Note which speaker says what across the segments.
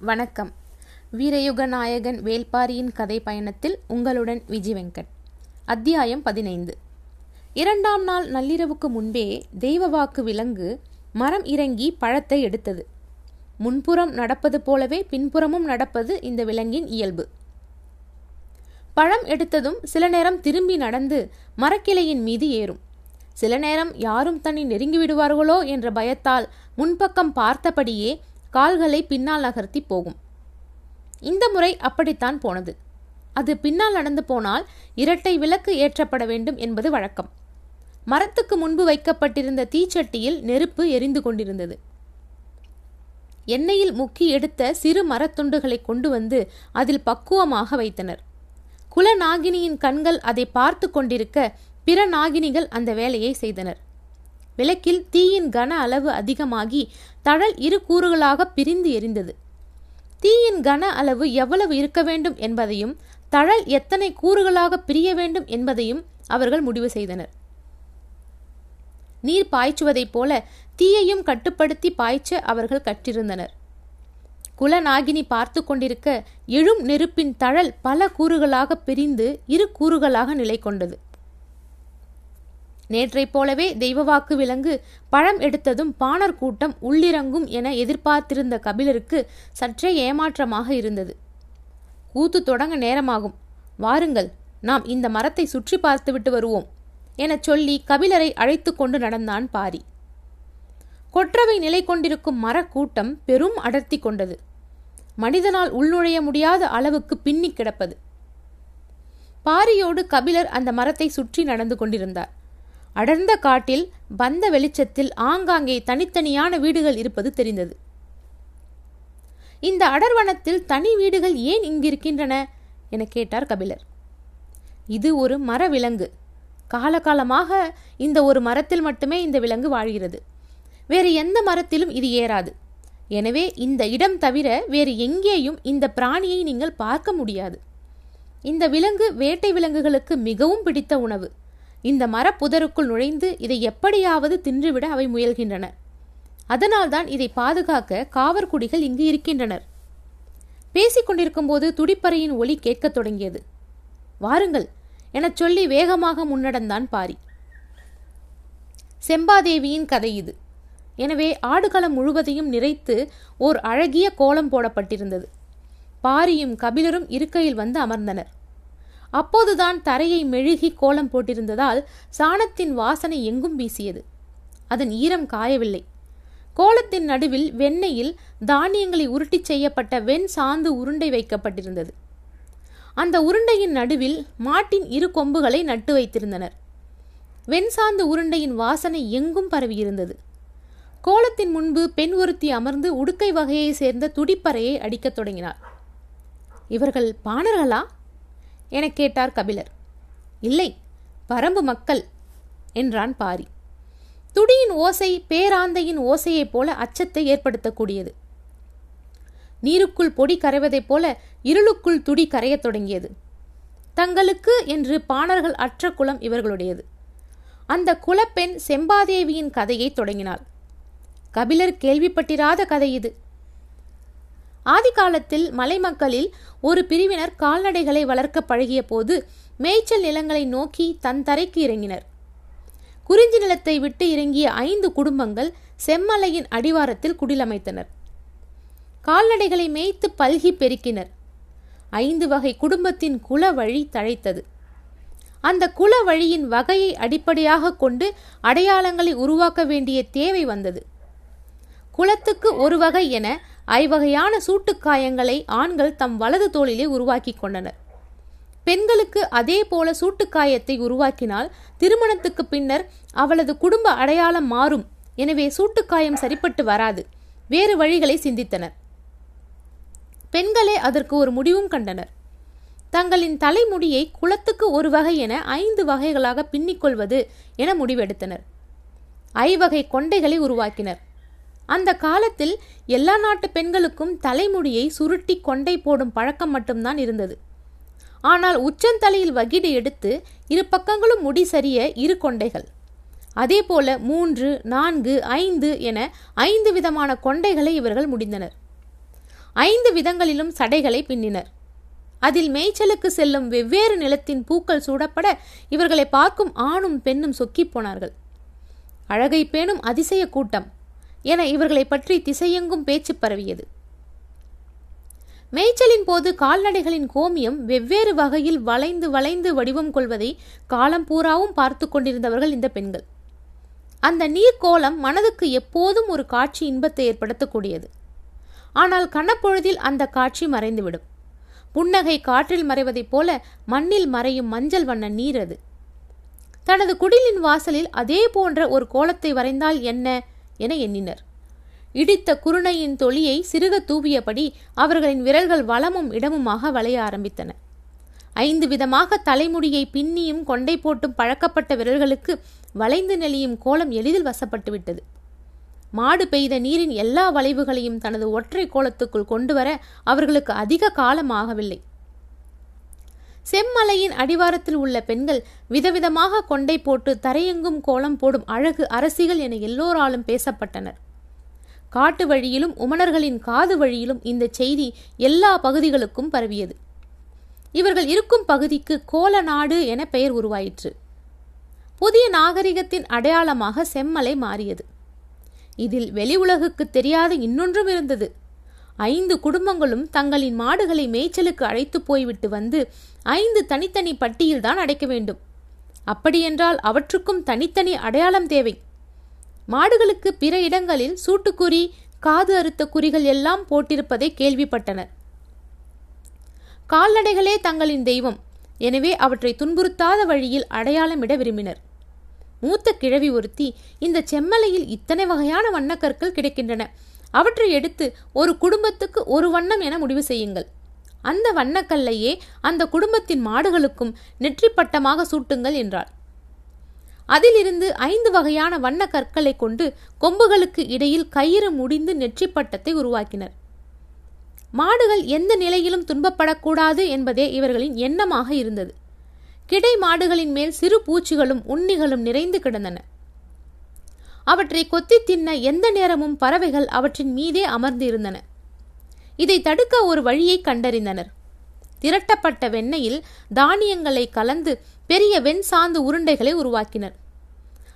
Speaker 1: வணக்கம். வீரயுக நாயகன் வேல்பாரியின் கதை பயணத்தில் உங்களுடன் விஜய் வெங்கட். அத்தியாயம் பதினைந்து. இரண்டாம் நாள் நள்ளிரவுக்கு முன்பே தெய்வவாக்கு விலங்கு மரம் இறங்கி பழத்தை எடுத்தது. முன்புறம் நடப்பது போலவே பின்புறமும் நடப்பது இந்த விலங்கின் இயல்பு. பழம் எடுத்ததும் சில நேரம் திரும்பி நடந்து மரக்கிளையின் மீது ஏறும். சில நேரம் யாரும் தன்னை நெருங்கி விடுவார்களோ என்ற பயத்தால் முன்பக்கம் பார்த்தபடியே கால்களை பின்னால் நகர்த்தி போகும். இந்த முறை அப்படித்தான் போனது. அது பின்னால் நடந்து போனால் இரட்டை விளக்கு ஏற்றப்பட வேண்டும் என்பது வழக்கம். மரத்துக்கு முன்பு வைக்கப்பட்டிருந்த தீச்சட்டியில் நெருப்பு எரிந்து கொண்டிருந்தது. எண்ணெயில் முக்கி எடுத்த சிறு மரத்துண்டுகளை கொண்டு வந்து அதில் பக்குவமாக வைத்தனர். குல நாகினியின் கண்கள் அதை பார்த்து கொண்டிருக்க பிற நாகினிகள் அந்த வேலையை செய்தனர். விளக்கில் தீயின் கன அளவு அதிகமாகி தழல் இரு கூறுகளாக பிரிந்து எரிந்தது. தீயின் கன அளவு எவ்வளவு இருக்க வேண்டும் என்பதையும் தழல் எத்தனை கூறுகளாக பிரிய வேண்டும் என்பதையும் அவர்கள் முடிவு செய்தனர். நீர் பாய்ச்சுவதைப் போல தீயையும் கட்டுப்படுத்தி பாய்ச்ச அவர்கள் கற்றிருந்தனர். குலநாகினி பார்த்து கொண்டிருக்க எழும் நெருப்பின் தழல் பல கூறுகளாக பிரிந்து இரு கூறுகளாக நிலை கொண்டது நேற்றைப் போலவே தெய்வவாக்கு விலங்கு பழம் எடுத்ததும் பாணர் கூட்டம் உள்ளிறங்கும் என எதிர்பார்த்திருந்த கபிலருக்கு சற்றே ஏமாற்றமாக இருந்தது. கூத்து தொடங்க நேரமாகும். வாருங்கள் நாம் இந்த மரத்தை சுற்றி பார்த்துவிட்டு வருவோம் எனச் சொல்லி கபிலரை அழைத்து கொண்டு நடந்தான் பாரி. கொற்றவை நிலை கொண்டிருக்கும் மரக்கூட்டம் பெரும் அடர்த்தி கொண்டது. மனிதனால் உள்நுழைய முடியாத அளவுக்கு பின்னி கிடப்பது. பாரியோடு கபிலர் அந்த மரத்தை சுற்றி நடந்து கொண்டிருந்தார். அடர்ந்த காட்டில் பந்த வெளிச்சத்தில் ஆங்காங்கே தனித்தனியான வீடுகள் இருப்பது தெரிந்தது. இந்த அடர்வனத்தில் தனி வீடுகள் ஏன் இங்கிருக்கின்றன? என கேட்டார் கபிலர். இது ஒரு மர விலங்கு. காலகாலமாக இந்த ஒரு மரத்தில் மட்டுமே இந்த விலங்கு வாழ்கிறது. வேறு எந்த மரத்திலும் இது ஏறாது. எனவே இந்த இடம் தவிர வேறு எங்கேயும் இந்த பிராணியை நீங்கள் பார்க்க முடியாது. இந்த விலங்கு வேட்டை விலங்குகளுக்கு மிகவும் பிடித்த உணவு. இந்த மரப்புதருக்குள் நுழைந்து இதை எப்படியாவது தின்றுவிட அவை முயல்கின்றன. அதனால்தான் இதை பாதுகாக்க காவற்குடிகள் இங்கு இருக்கின்றனர். பேசிக் கொண்டிருக்கும்போது துடிப்பறையின் ஒலி கேட்கத் தொடங்கியது. வாருங்கள் எனச் சொல்லி வேகமாக முன்னடந்தான் பாரி. செம்பாதேவியின் கதை இது. எனவே ஆடுகளம் முழுவதையும் நிறைத்து ஓர் அழகிய கோலம் போடப்பட்டிருந்தது. பாரியும் கபிலரும் இருக்கையில் வந்து அமர்ந்தனர். அப்போதுதான் தரையை மெழுகி கோலம் போட்டிருந்ததால் சாணத்தின் வாசனை எங்கும் வீசியது. அதன் ஈரம் காயவில்லை. கோலத்தின் நடுவில் வெண்ணெயில் தானியங்களை உருட்டிச் செய்யப்பட்ட வெண் சாந்து உருண்டை வைக்கப்பட்டிருந்தது. அந்த உருண்டையின் நடுவில் மாட்டின் இரு கொம்புகளை நட்டு வைத்திருந்தனர். வெண்சாந்து உருண்டையின் வாசனை எங்கும் பரவியிருந்தது. கோலத்தின் முன்பு பெண் ஒருத்தி அமர்ந்து உடுக்கை வகையை சேர்ந்த துடிப்பறையை அடிக்கத் தொடங்கினார் இவர்கள் பாணர்களா? எனக் கேட்டார் கபிலர். இல்லை பரம்பு மக்கள் என்றான் பாரி. துடியின் ஓசை பேராந்தையின் ஓசையைப் போல அச்சத்தை ஏற்படுத்தக்கூடியது. நீருக்குள் பொடி கரைவதைப் போல இருளுக்குள் துடி கரையத் தொடங்கியது. தங்களுக்கு என்று பாணர்கள் அற்ற குலம் இவர்களுடையது. அந்த குலப்பெண் செம்பாதேவியின் கதையை தொடங்கினாள். கபிலர் கேள்விப்பட்டிராத கதை இது. ஆதி காலத்தில் மலை மக்களில் ஒரு பிரிவினர் கால்நடைகளை வளர்க்க பழகிய போது மேய்ச்சல் நிலங்களை நோக்கி தன் தரைக்கு இறங்கினர். குறிஞ்சி நிலத்தை விட்டு இறங்கிய ஐந்து குடும்பங்கள் செம்மலையின் அடிவாரத்தில் குடிலமைத்தனர். கால்நடைகளை மேய்த்து பல்கி பெருக்கினர். ஐந்து வகை குடும்பத்தின் குல வழி தழைத்தது. அந்த குல வழியின் வகையை அடிப்படையாக கொண்டு அடையாளங்களை உருவாக்க வேண்டிய தேவை வந்தது. குலத்துக்கு ஒரு வகை என ஐவகையான சூட்டுக்காயங்களை ஆண்கள் தம் வலது தோளிலே உருவாக்கி கொண்டனர். பெண்களுக்கு அதே போல சூட்டுக்காயத்தை உருவாக்கினால் திருமணத்துக்கு பின்னர் அவளது குடும்ப அடையாளம் மாறும். எனவே சூட்டுக்காயம் சரிப்பட்டு வராது. வேறு வழிகளை சிந்தித்தனர். பெண்களே அதற்கு ஒரு முடிவும் கண்டனர். தங்களின் தலைமுடியை குளத்துக்கு ஒரு வகை என ஐந்து வகைகளாக பின்னிக்கொள்வது என முடிவெடுத்தனர். ஐவகை கொண்டைகளை உருவாக்கினர். அந்த காலத்தில் எல்லா நாட்டு பெண்களுக்கும் தலைமுடியை சுருட்டி கொண்டை போடும் பழக்கம் மட்டும்தான் இருந்தது. ஆனால் உச்சந்தலையில் வகிடு எடுத்து இரு பக்கங்களும் முடி சரிய இரு கொண்டைகள். அதே போல மூன்று நான்கு ஐந்து என ஐந்து விதமான கொண்டைகளை இவர்கள் முடிந்தனர். ஐந்து விதங்களிலும் சடைகளை பின்னினர். அதில் மேய்ச்சலுக்கு செல்லும் வெவ்வேறு நிலத்தின் பூக்கள் சூடப்பட இவர்களை பார்க்கும் ஆணும் பெண்ணும் சொக்கிப் போனார்கள். அழகை பேணும் அதிசய கூட்டம். என இவர்களை பற்றி திசையெங்கும் பேச்சு பரவியது. மேய்ச்சலின் போது கால்நடைகளின் கோமியம் வெவ்வேறு வகையில் வளைந்து வளைந்து வடிவம் கொள்வதை காலம் பூராவும் பார்த்து கொண்டிருந்தவர்கள் இந்த பெண்கள். அந்த நீர் கோலம் மனதுக்கு எப்போதும் ஒரு காட்சி இன்பத்தை ஏற்படுத்தக்கூடியது. ஆனால் கணப்பொழுதில் அந்த காட்சி மறைந்துவிடும். புன்னகை காற்றில் மறைவதைப் போல மண்ணில் மறையும் மஞ்சள் வண்ண நீர் அது. தனது குடிலின் வாசலில் அதே போன்ற ஒரு கோலத்தை வரைந்தால் என்ன? என எண்ணினர். இடித்த குருணையின் தொலியை சிறுக தூவியபடி அவர்களின் விரல்கள் வளமும் இடமுமாக வளைய ஆரம்பித்தன. ஐந்து விதமாக தலைமுடியை பின்னியும் கொண்டை போட்டும் பழக்கப்பட்ட விரல்களுக்கு வளைந்து நெளியும் கோலம் எளிதில் வசப்பட்டுவிட்டது. மாடு பெய்த நீரின் எல்லா வளைவுகளையும் தனது ஒற்றை கோலத்துக்குள் கொண்டு வர அவர்களுக்கு அதிக காலம் ஆகவில்லை செம்மலையின் அடிவாரத்தில் உள்ள பெண்கள் விதவிதமாக கொண்டை போட்டு தரையெங்கும் கோலம் போடும் அழகு அரசிகள் என எல்லோராலும் பேசப்பட்டனர். காட்டு வழியிலும் உமணர்களின் காது வழியிலும் இந்த செய்தி எல்லா பகுதிகளுக்கும் பரவியது. இவர்கள் இருக்கும் பகுதிக்கு கோல நாடு என பெயர் உருவாயிற்று. புதிய நாகரிகத்தின் அடையாளமாக செம்மலை மாறியது. இதில் வெளி உலகுக்கு தெரியாத இன்னொன்றும் இருந்தது. ஐந்து குடும்பங்களும் தங்களின் மாடுகளை மேய்ச்சலுக்கு அழைத்து போய்விட்டு வந்து ஐந்து தனித்தனி பட்டியில்தான் அடைக்க வேண்டும். அப்படியென்றால் அவற்றுக்கும் தனித்தனி அடையாளம் தேவை. மாடுகளுக்கு பிற இடங்களில் சூட்டுக்குறி காது அறுத்த குறிகள் எல்லாம் போட்டிருப்பதை கேள்விப்பட்டனர். கால்நடைகளே தங்களின் தெய்வம். எனவே அவற்றை துன்புறுத்தாத வழியில் அடையாளமிட விரும்பினர். மூத்த கிழவி ஒருத்தி இந்த செம்மலையில் இத்தனை வகையான வண்ணக்கற்கள் கிடைக்கின்றன. அவற்றை எடுத்து ஒரு குடும்பத்துக்கு ஒரு வண்ணம் என முடிவு செய்யுங்கள். அந்த வண்ணக்கல்லையே அந்த குடும்பத்தின் மாடுகளுக்கும் நெற்றிப்பட்டமாக சூட்டுங்கள் என்றாள். அதிலிருந்து ஐந்து வகையான வண்ண கற்களை கொண்டு கொம்புகளுக்கு இடையில் கயிறு முடிந்து நெற்றிப்பட்டத்தை உருவாக்கினர். மாடுகள் எந்த நிலையிலும் துன்பப்படக்கூடாது என்பதே இவர்களின் எண்ணமாக இருந்தது. கிடை மாடுகளின் மேல் சிறு பூச்சிகளும் உண்ணிகளும் நிறைந்து கிடந்தன. அவற்றை கொத்தி தின்ன எந்த நேரமும் பறவைகள் அவற்றின் மீதே அமர்ந்து இருந்தன இதை தடுக்க ஒரு வழியை கண்டறிந்தனர். திரட்டப்பட்ட வெண்ணெயில் தானியங்களை கலந்து பெரிய வெண் சாந்து உருண்டைகளை உருவாக்கினர்.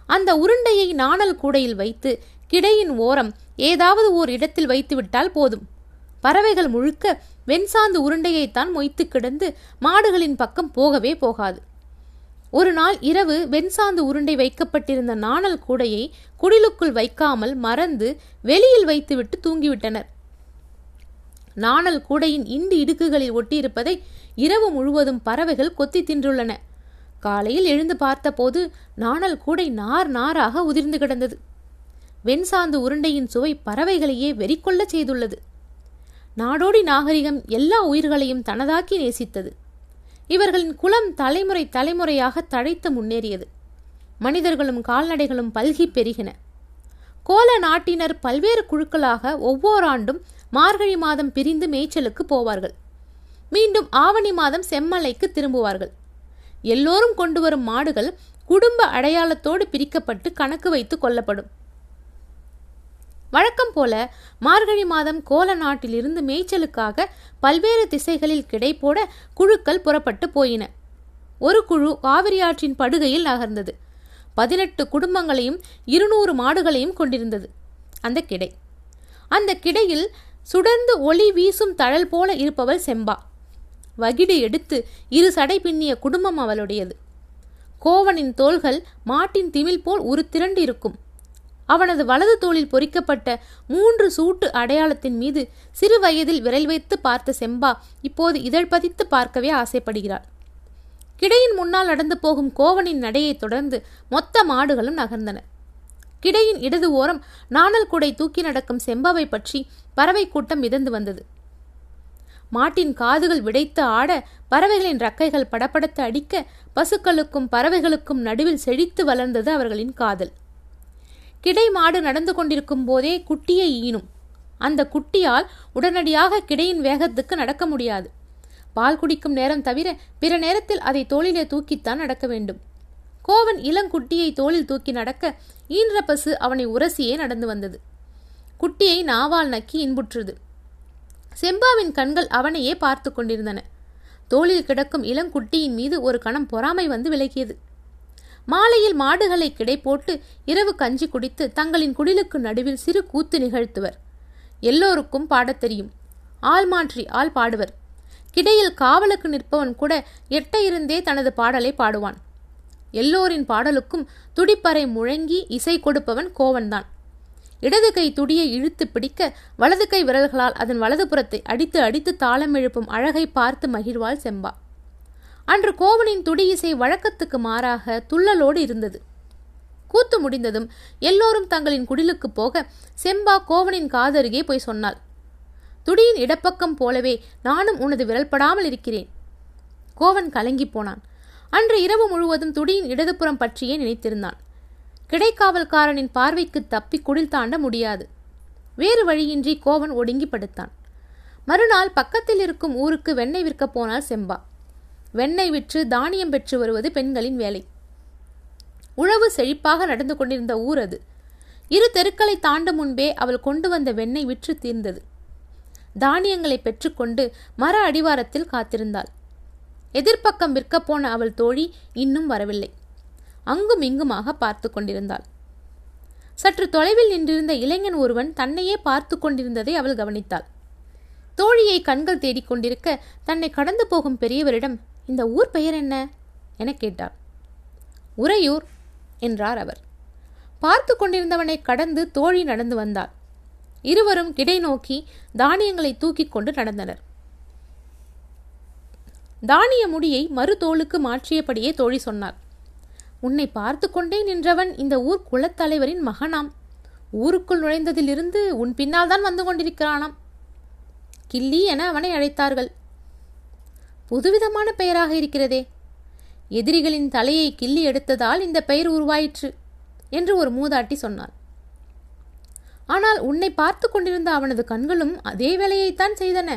Speaker 1: அந்த உருண்டையை நாணல் கூடையில் வைத்து கிடையின் ஓரம் ஏதாவது ஓர் இடத்தில் வைத்துவிட்டால் போதும். பறவைகள் முழுக்க வெண்சாந்து உருண்டையைத்தான் மொய்த்து கிடந்து மாடுகளின் பக்கம் போகவே போகாது. ஒரு நாள் இரவு வெண்சாந்து உருண்டை வைக்கப்பட்டிருந்த நாணல் கூடையை குடிலுக்குள் வைக்காமல் மறந்து வெளியில் வைத்துவிட்டு தூங்கிவிட்டனர். நாணல் கூடையின் இண்டு இடுக்குகளில் ஒட்டியிருப்பதை இரவு முழுவதும் பறவைகள் கொத்தி தின்றுள்ளன. காலையில் எழுந்து பார்த்தபோது நாணல் கூடை நார் நாராக உதிர்ந்து கிடந்தது. வெண்சாந்து உருண்டையின் சுவை பறவைகளையே வெறிக்கொள்ள செய்துள்ளது. நாடோடி நாகரிகம் எல்லா உயிர்களையும் தனதாக்கி நேசித்தது. இவர்களின் குலம் தலைமுறை தலைமுறையாக தழைத்து முன்னேறியது. மனிதர்களும் கால்நடைகளும் பல்கி பெருகின. கோல நாட்டினர் பல்வேறு குழுக்களாக ஒவ்வொரு ஆண்டும் மார்கழி மாதம் பிரிந்து மேய்ச்சலுக்கு போவார்கள். மீண்டும் ஆவணி மாதம் செம்மலைக்கு திரும்புவார்கள். எல்லோரும் கொண்டு வரும் மாடுகள் குடும்ப அடையாளத்தோடு பிரிக்கப்பட்டு கணக்கு வைத்து கொள்ளப்படும். வழக்கம் போல மார்கழி மாதம் கோல நாட்டிலிருந்து மேய்ச்சலுக்காக பல்வேறு திசைகளில் கிடைப்போட குழுக்கள் புறப்பட்டு போயின. ஒரு குழு காவிரி ஆற்றின் படுகையில் நகர்ந்தது. பதினெட்டு குடும்பங்களையும் இருநூறு மாடுகளையும் கொண்டிருந்தது. அந்த கிடை. அந்த கிடையில் சுடர்ந்து ஒளி வீசும் தழல் போல இருப்பவள் செம்பா. வகிடு எடுத்து இரு சடை பின்னிய குடும்பம் அவளுடையது. கோவனின் தோள்கள் மாட்டின் திமில் போல் ஒரு திரண்டு இருக்கும் அவனது வலது தோளில் பொறிக்கப்பட்ட மூன்று சூட்டு அடையாளத்தின் மீது சிறு வயதில் விரல் வைத்து பார்த்த செம்பா இப்போது இதழ் பதித்து பார்க்கவே ஆசைப்படுகிறாள். கிடையின் முன்னால் நடந்து போகும் கோவனின் நடையை தொடர்ந்து மொத்த மாடுகளும் நகர்ந்தன. கிடையின் இடது ஓரம் நாணல் குடை தூக்கி நடக்கும் செம்பாவை பற்றி பறவை கூட்டம் மிதந்து வந்தது. மாட்டின் காதுகள் விடைத்து ஆட பறவைகளின் ரக்கைகள் படப்படத்து அடிக்க பசுக்களுக்கும் பறவைகளுக்கும் நடுவில் செழித்து வளர்ந்தது அவர்களின் காதல். கிடை மாடு நடந்து கொண்டிருக்கும் போதே குட்டியை ஈனும். அந்த குட்டியால் உடனடியாக கிடையின் வேகத்துக்கு நடக்க முடியாது. பால் குடிக்கும் நேரம் தவிர பிற நேரத்தில் அதை தோளிலே தூக்கித்தான் நடக்க வேண்டும். கோவன் இளங்குட்டியை தோளில் தூக்கி நடக்க ஈன்ற பசு அவனை உரசியே நடந்து வந்தது. குட்டியை நாவால் நக்கி இன்புற்றுது. செம்பாவின் கண்கள் அவனையே பார்த்து கொண்டிருந்தன. தோளில் கிடக்கும் இளங்குட்டியின் மீது ஒரு கணம் பொறாமை வந்து விலகியது. மாலையில் மாடுகளை கிடை போட்டு இரவு கஞ்சி குடித்து தங்களின் குடிலுக்கு நடுவில் சிறு கூத்து நிகழ்த்துவர். எல்லோருக்கும் பாடத் தெரியும். ஆள் மாற்றி ஆள் பாடுவர். கிடையில் காவலுக்கு நிற்பவன் கூட எட்ட இருந்தே தனது பாடலை பாடுவான். எல்லோரின் பாடலுக்கும் துடிப்பறை முழங்கி இசை கொடுப்பவன் கோவன்தான். இடது கை துடியை இழுத்து பிடிக்க வலது கை விரல்களால் அதன் வலதுபுறத்தை அடித்து அடித்து தாளம் எழுப்பும் அழகை பார்த்து மகிழ்வாள் செம்பா. அன்று கோவனின் துடி இசை வழக்கத்துக்கு மாறாக துள்ளலோடு இருந்தது. கூத்து முடிந்ததும் எல்லோரும் தங்களின் குடிலுக்கு போக செம்பா கோவனின் காதருகே போய் சொன்னாள். துடியின் இடப்பக்கம் போலவே நானும் உனது விரல்படாமல் இருக்கிறேன். கோவன் கலங்கி போனான். அன்று இரவு முழுவதும் துடியின் இடதுபுறம் பற்றியே நினைத்திருந்தான். கிடைக்காவல்காரனின் பார்வைக்கு தப்பி குடில் தாண்ட முடியாது. வேறு வழியின்றி கோவன் ஒடுங்கி படுத்தான். மறுநாள் பக்கத்தில் இருக்கும் ஊருக்கு வெண்ணெய் விற்கப் போனால் செம்பா. வெண்ணெய் விற்று தானியம் பெற்று வருவது பெண்களின் வேலை. உழவு செழிப்பாக நடந்து கொண்டிருந்த ஊர் அது. இரு தெருக்களை தாண்டும் முன்பே அவள் கொண்டு வந்த வெண்ணெய் விற்று தீர்ந்தது. தானியங்களை பெற்றுக்கொண்டு மர அடிவாரத்தில் காத்திருந்தாள். எதிர்ப்பக்கம் விற்கப்போன அவள் தோழி இன்னும் வரவில்லை. அங்கும் இங்குமாக பார்த்து கொண்டிருந்தாள். சற்று தொலைவில் நின்றிருந்த இளைஞன் ஒருவன் தன்னையே பார்த்து கொண்டிருந்ததை அவள் கவனித்தாள். தோழியை கண்கள் தேடிக்கொண்டிருக்க தன்னை கடந்து போகும் பெரியவரிடம் இந்த ஊர் பெயர் என்ன? என கேட்டார் உறையூர் என்றார் அவர். பார்த்து கொண்டிருந்தவனை கடந்து தோழி நடந்து வந்தார் இருவரும் கிடை நோக்கி தானியங்களை தூக்கிக் கொண்டு நடந்தனர். தானிய முடியை மறுதோளுக்கு மாற்றியபடியே தோழி சொன்னார் உன்னை பார்த்து கொண்டே நின்றவன் இந்த ஊர் குலத்தலைவரின் மகனாம். ஊருக்குள் நுழைந்ததிலிருந்து உன் பின்னால் தான் வந்து கொண்டிருக்கிறானாம். கில்லி என அவனை அழைத்தார்கள். புதுவிதமான பெயராக இருக்கிறதே. எதிரிகளின் தலையை கிள்ளி எடுத்ததால் இந்த பெயர் உருவாயிற்று என்று ஒரு மூதாட்டி சொன்னாள். ஆனால் உன்னை பார்த்து கொண்டிருந்த அவனது கண்களும் அதே வேலையைத்தான் செய்தன.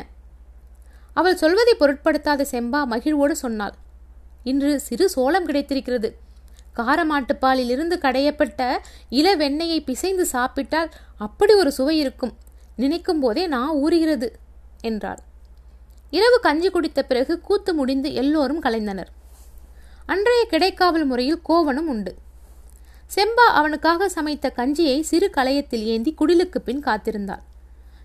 Speaker 1: அவள் சொல்வதை பொருட்படுத்தாத செம்பா மகிழ்வோடு சொன்னாள். இன்று சிறு சோளம் கிடைத்திருக்கிறது. காரமாட்டுப்பாலில் இருந்து கடையப்பட்ட இள வெண்ணெயை பிசைந்து சாப்பிட்டால் அப்படி ஒரு சுவை இருக்கும். நினைக்கும் போதே நான் ஊறுகிறது என்றாள். இரவு கஞ்சி குடித்த பிறகு கூத்து முடிந்து எல்லோரும் கலைந்தனர். அன்றைய கிடைக்காவல் முறையில் கோவனும் உண்டு. செம்பா அவனுக்காக சமைத்த கஞ்சியை சிறு களையத்தில் ஏந்தி குடிலுக்கு பின் காத்திருந்தாள்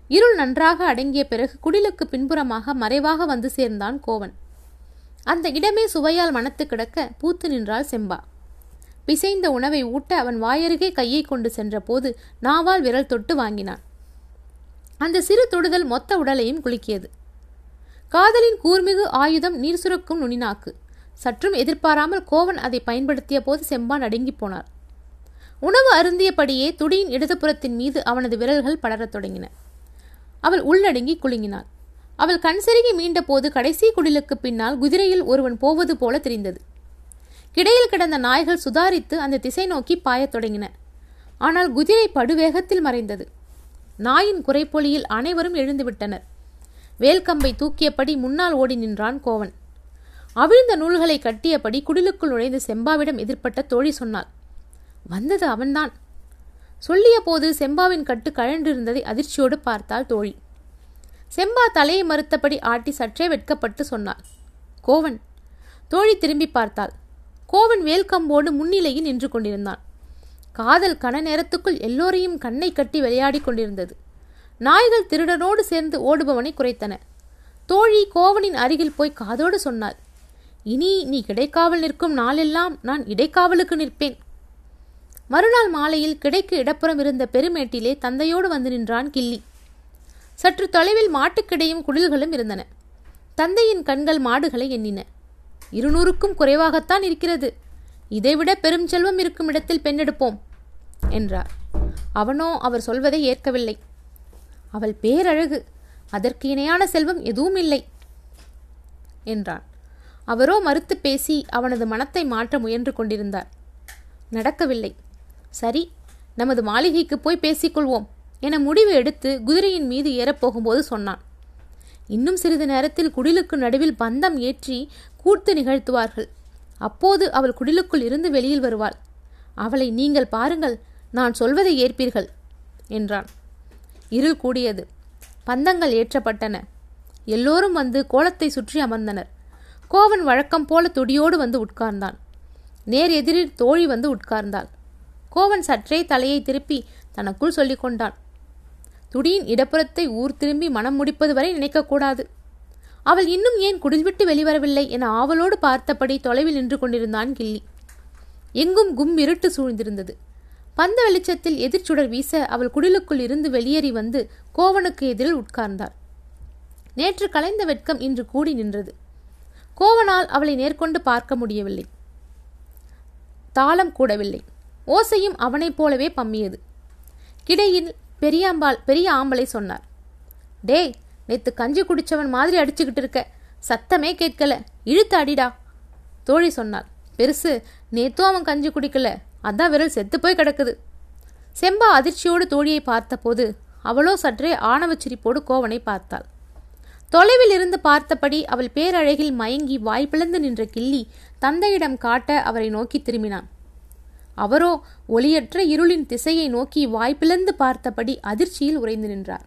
Speaker 1: இருள் நன்றாக அடங்கிய பிறகு குடிலுக்கு பின்புறமாக மறைவாக வந்து சேர்ந்தான் கோவன். அந்த இடமே சுவையால் மனத்து கிடக்க பூத்து நின்றாள் செம்பா. பிசைந்த உணவை ஊட்ட அவன் வாயருகே கையை கொண்டு சென்றபோது நாவால் விரல் தொட்டு வாங்கினான். அந்த சிறு தொடுதல் மொத்த உடலையும் குலுக்கியது. காதலின் கூர்மிகு ஆயுதம் நீர் சுரக்கும் நுனிநாக்கு. சற்றும் எதிர்பாராமல் கோவன் அதை பயன்படுத்திய போது செம்பான் அடங்கி போனார். உணவு அருந்தியபடியே துடியின் இடதுபுறத்தின் மீது அவனது விரல்கள் படரத் தொடங்கின. அவள் உள்ளடங்கி குலுங்கினாள். அவள் கண் செருகி மீண்ட போது கடைசி குடிலுக்கு பின்னால் குதிரையில் ஒருவன் போவது போல தெரிந்தது. கிடையில் கிடந்த நாய்கள் சுதாரித்து அந்த திசை நோக்கி பாயத் தொடங்கின. ஆனால் குதிரை படுவேகத்தில் மறைந்தது. நாயின் குறைப்பொலியில் அனைவரும் எழுந்துவிட்டனர் வேல்கம்பை தூக்கியபடி முன்னால் ஓடி நின்றான் கோவன். அவிழ்ந்த நூல்களை கட்டியபடி குடிலுக்குள் நுழைந்து செம்பாவிடம் எதிர்ப்பட்ட தோழி சொன்னாள். வந்தது அவன்தான். சொல்லிய போது செம்பாவின் கட்டு கழன்றிருந்ததை அதிர்ச்சியோடு பார்த்தாள் தோழி. செம்பா தலையை மறுத்தபடி ஆட்டி சற்றே வெட்கப்பட்டு சொன்னாள். கோவன். தோழி திரும்பி பார்த்தாள். கோவன் வேல்கம்போடு முன்னிலையில் நின்று கொண்டிருந்தான். காதல் கன நேரத்துக்குள் எல்லோரையும் கண்ணை கட்டி விளையாடி கொண்டிருந்தது. நாய்கள் திருடனோடு சேர்ந்து ஓடுபவனை குறைத்தன. தோழி கோவனின் அருகில் போய் காதோடு சொன்னாள் இனி நீ கிடைக்காவல் நிற்கும் நாளெல்லாம் நான் இடைக்காவலுக்கு நிற்பேன். மறுநாள் மாலையில் கிடைக்கு இடப்புறம் இருந்த பெருமேட்டிலே தந்தையோடு வந்து நின்றான் கிள்ளி சற்று தொலைவில் மாட்டுக்கிடையும் குடில்களும் இருந்தன. தந்தையின் கண்கள் மாடுகளை எண்ணின. இருநூறுக்கும் குறைவாகத்தான் இருக்கிறது. இதைவிட பெரும் செல்வம் இருக்கும் இடத்தில் பெண்ணெடுப்போம் என்றார் அவனோ அவர் சொல்வதை ஏற்கவில்லை. அவள் பேரழகு. அதற்கு இணையான செல்வம் எதுவும் இல்லை என்றான் அவரோ மறுத்து பேசி அவனது மனத்தை மாற்ற முயன்று கொண்டிருந்தார். நடக்கவில்லை. சரி நமது மாளிகைக்கு போய் பேசிக்கொள்வோம் என முடிவு எடுத்து குதிரையின் மீது ஏறப்போகும்போது சொன்னான். இன்னும் சிறிது நேரத்தில் குடிலுக்கு நடுவில் பந்தம் ஏற்றி கூர்த்து நிகழ்த்துவார்கள். அப்போது அவள் குடிலுக்குள் இருந்து வெளியில் வருவாள். அவளை நீங்கள் பாருங்கள் நான் சொல்வதை ஏற்பீர்கள் என்றான். இருள் கூடியது பந்தங்கள் ஏற்றப்பட்டன. எல்லோரும் வந்து கோலத்தை சுற்றி அமர்ந்தனர். கோவன் வழக்கம் போல துடியோடு வந்து உட்கார்ந்தான். நேர் எதிரில் தோழி வந்து உட்கார்ந்தாள். கோவன் சற்றே தலையை திருப்பி தனக்குள் சொல்லிக் கொண்டான் துடியின் இடப்புறத்தை ஊர் திரும்பி மனம் முடிப்பது வரை நினைக்கக்கூடாது. அவள் இன்னும் ஏன் குடில் விட்டு வெளிவரவில்லை என ஆவலோடு பார்த்தபடி தொலைவில் நின்று கொண்டிருந்தான் கில்லி. எங்கும் கும் இருட்டு சூழ்ந்திருந்தது. பந்த வெளிச்சத்தில் எதிர்ச்சுடர் வீச அவள் குடிலுக்குள் இருந்து வெளியேறி வந்து கோவனுக்கு எதிரில் உட்கார்ந்தாள். நேற்று கலைந்த வெட்கம் இன்று கூடி நின்றது. கோவனால் அவளை நேர்கொண்டு பார்க்க முடியவில்லை. தாளம் கூடவில்லை. ஓசையும் அவனைப் போலவே பம்மியது. கிடையில் பெரியாம்பாள் பெரிய ஆம்பளை சொன்னார். டேய் நேத்து கஞ்சி குடிச்சவன் மாதிரி அடிச்சுக்கிட்டு இருக்க. சத்தமே கேட்கல. இழுத்து அடிடா. தோழி சொன்னாள். பெருசு நேத்தும் அவன் கஞ்சி குடிக்கல. அதான் விரல் செத்து போய் கிடக்குது. செம்பா அதிர்ச்சியோடு தோழியை பார்த்தபோது அவளோ சற்றே ஆணவச்சிரிப்போடு கோவனை பார்த்தாள். தொலைவில் இருந்து பார்த்தபடி அவள் பேரழகில் மயங்கி வாய்ப்பிழந்து நின்ற கிள்ளி தந்தையிடம் காட்ட அவரை நோக்கி திரும்பினான். அவரோ ஒளியற்ற இருளின் திசையை நோக்கி வாய்ப்பிழந்து பார்த்தபடி அதிர்ச்சியில் உறைந்து நின்றார்.